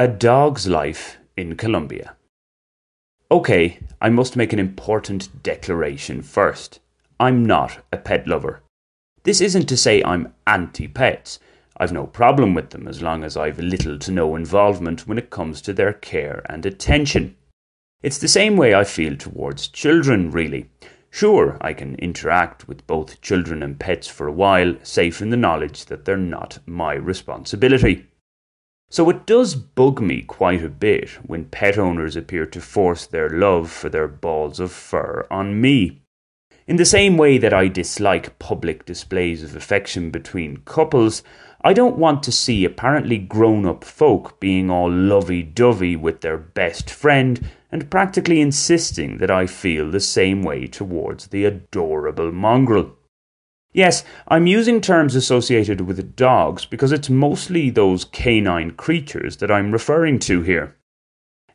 A Dog's Life in Colombia. Okay, I must make an important declaration first. I'm not a pet lover. This isn't to say I'm anti pets. I've no problem with them as long as I've little to no involvement when it comes to their care and attention. It's the same way I feel towards children, really. Sure, I can interact with both children and pets for a while, safe in the knowledge that they're not my responsibility. So it does bug me quite a bit when pet owners appear to force their love for their balls of fur on me. In the same way that I dislike public displays of affection between couples, I don't want to see apparently grown up folk being all lovey dovey with their best friend and practically insisting that I feel the same way towards the adorable mongrel. Yes, I'm using terms associated with dogs because it's mostly those canine creatures that I'm referring to here.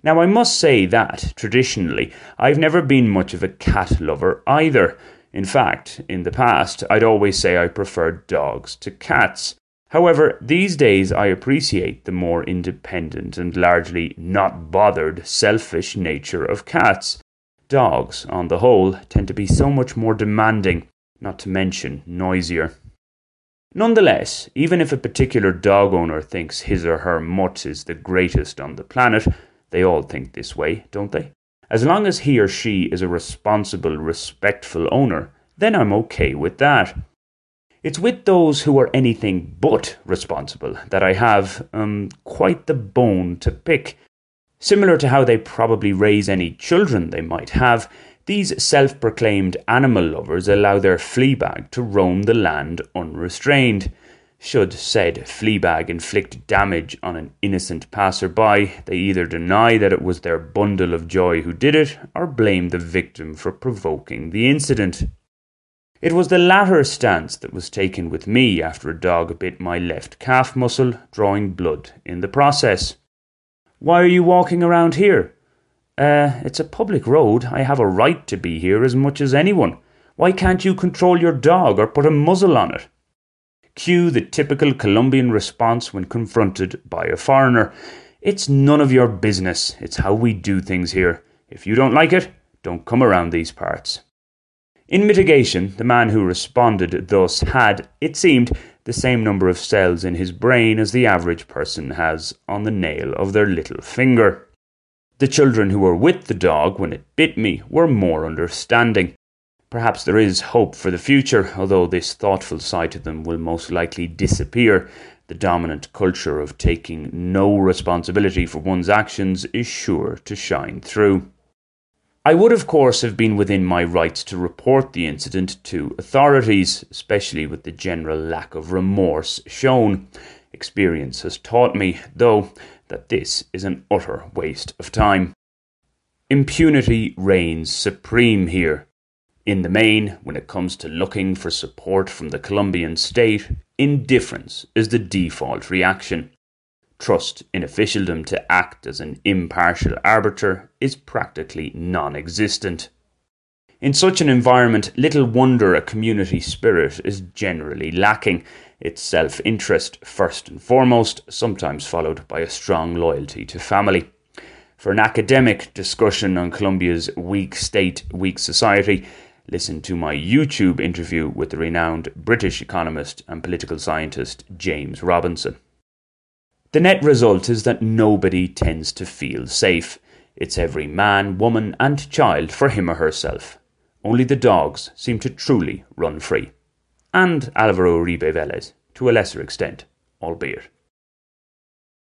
Now, I must say that, traditionally, I've never been much of a cat lover either. In fact, in the past, I'd always say I preferred dogs to cats. However, these days I appreciate the more independent and largely not bothered, selfish nature of cats. Dogs, on the whole, tend to be so much more demanding, not to mention noisier. Nonetheless, even if a particular dog owner thinks his or her mutt is the greatest on the planet, they all think this way, don't they? As long as he or she is a responsible, respectful owner, then I'm okay with that. It's with those who are anything but responsible that I have um, quite the bone to pick. Similar to how they probably raise any children they might have, these self proclaimed animal lovers allow their flea bag to roam the land unrestrained. Should said flea bag inflict damage on an innocent passer-by, they either deny that it was their bundle of joy who did it, or blame the victim for provoking the incident. It was the latter stance that was taken with me after a dog bit my left calf muscle, drawing blood in the process. Why are you walking around here? Uh, it's a public road. I have a right to be here as much as anyone. Why can't you control your dog or put a muzzle on it? Cue the typical Colombian response when confronted by a foreigner. It's none of your business. It's how we do things here. If you don't like it, don't come around these parts. In mitigation, the man who responded thus had, it seemed, the same number of cells in his brain as the average person has on the nail of their little finger. The children who were with the dog when it bit me were more understanding. Perhaps there is hope for the future, although this thoughtful side of them will most likely disappear. The dominant culture of taking no responsibility for one's actions is sure to shine through. I would, of course, have been within my rights to report the incident to authorities, especially with the general lack of remorse shown. Experience has taught me, though, that this is an utter waste of time. Impunity reigns supreme here. In the main, when it comes to looking for support from the Colombian state, indifference is the default reaction trust in officialdom to act as an impartial arbiter is practically non existent. In such an environment, little wonder a community spirit is generally lacking, its self interest first and foremost, sometimes followed by a strong loyalty to family. For an academic discussion on Colombia's weak state, weak society, listen to my YouTube interview with the renowned British economist and political scientist James Robinson. The net result is that nobody tends to feel safe. It's every man, woman, and child for him or herself. Only the dogs seem to truly run free. And Alvaro Uribe Vélez, to a lesser extent, albeit.